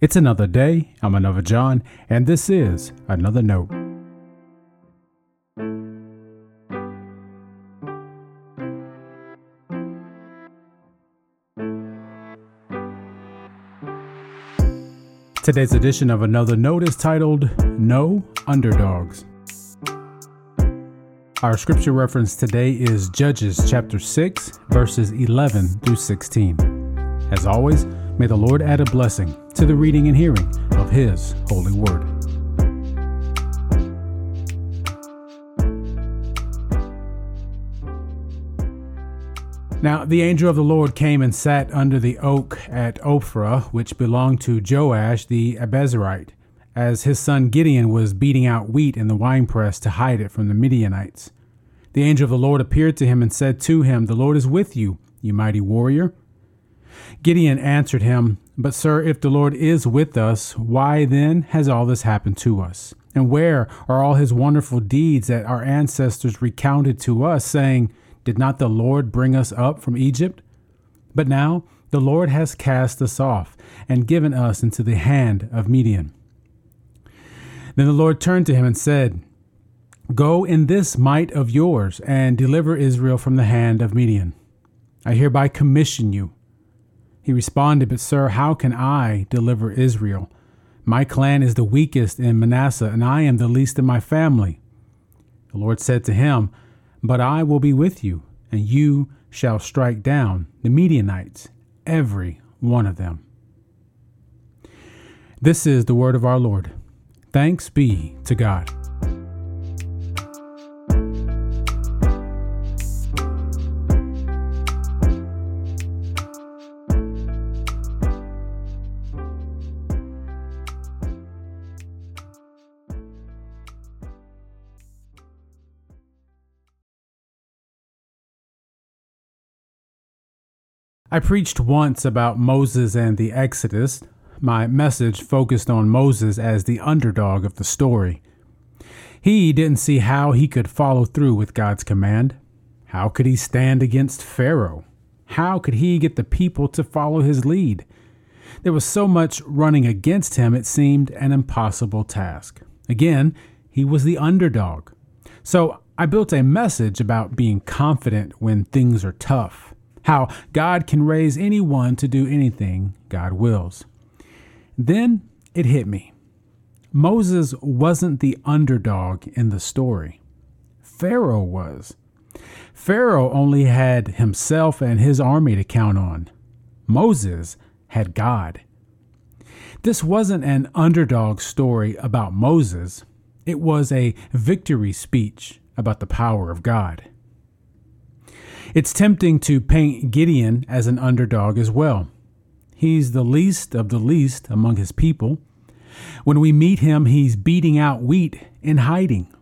It's another day. I'm another John, and this is another note. Today's edition of Another Note is titled No Underdogs. Our scripture reference today is Judges chapter 6, verses 11 through 16. As always, may the Lord add a blessing to the reading and hearing of His holy word. Now the angel of the Lord came and sat under the oak at Ophrah, which belonged to Joash the Abiezrite, as his son Gideon was beating out wheat in the winepress to hide it from the Midianites. The angel of the Lord appeared to him and said to him, The Lord is with you, you mighty warrior. Gideon answered him, But sir, if the Lord is with us, why then has all this happened to us? And where are all his wonderful deeds that our ancestors recounted to us, saying, did not the Lord bring us up from Egypt? But now the Lord has cast us off and given us into the hand of Midian. Then the Lord turned to him and said, Go in this might of yours and deliver Israel from the hand of Midian. I hereby commission you. He responded, But sir, how can I deliver Israel? My clan is the weakest in Manasseh, and I am the least in my family. The Lord said to him, but I will be with you, and you shall strike down the Midianites, every one of them. This is the word of our Lord. Thanks be to God. I preached once about Moses and the Exodus. My message focused on Moses as the underdog of the story. He didn't see how he could follow through with God's command. How could he stand against Pharaoh? How could he get the people to follow his lead? There was so much running against him, it seemed an impossible task. Again, he was the underdog. So I built a message about being confident when things are tough how God can raise anyone to do anything God wills. Then it hit me. Moses wasn't the underdog in the story. Pharaoh was. Pharaoh only had himself and his army to count on. Moses had God. This wasn't an underdog story about Moses, it was a victory speech about the power of God. It's tempting to paint Gideon as an underdog as well. He's the least of the least among his people. When we meet him, he's beating out wheat in hiding.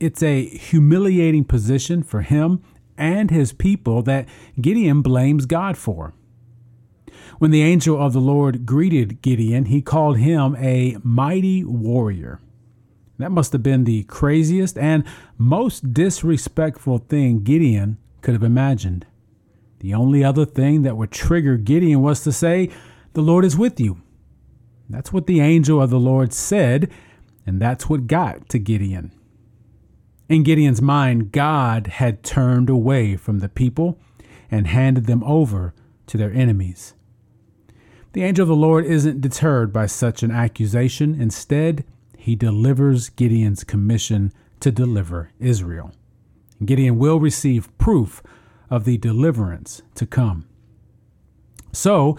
It's a humiliating position for him and his people that Gideon blames God for. When the angel of the Lord greeted Gideon, he called him a mighty warrior. That must have been the craziest and most disrespectful thing Gideon could have imagined. The only other thing that would trigger Gideon was to say, The Lord is with you. That's what the angel of the Lord said, and that's what got to Gideon. In Gideon's mind, God had turned away from the people and handed them over to their enemies. The angel of the Lord isn't deterred by such an accusation. Instead, he delivers Gideon's commission to deliver Israel. Gideon will receive proof of the deliverance to come. So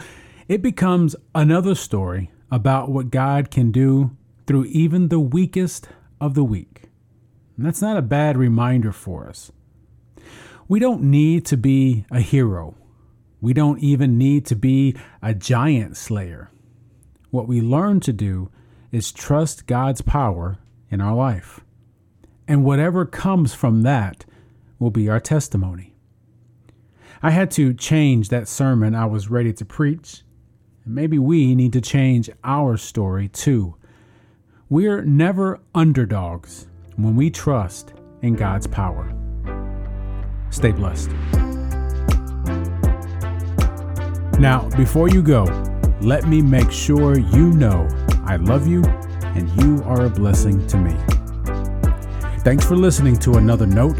it becomes another story about what God can do through even the weakest of the weak. And that's not a bad reminder for us. We don't need to be a hero. We don't even need to be a giant slayer. What we learn to do is trust God's power in our life. And whatever comes from that will be our testimony. I had to change that sermon I was ready to preach. And maybe we need to change our story too. We're never underdogs when we trust in God's power. Stay blessed. Now, before you go, let me make sure you know I love you and you are a blessing to me. Thanks for listening to another note.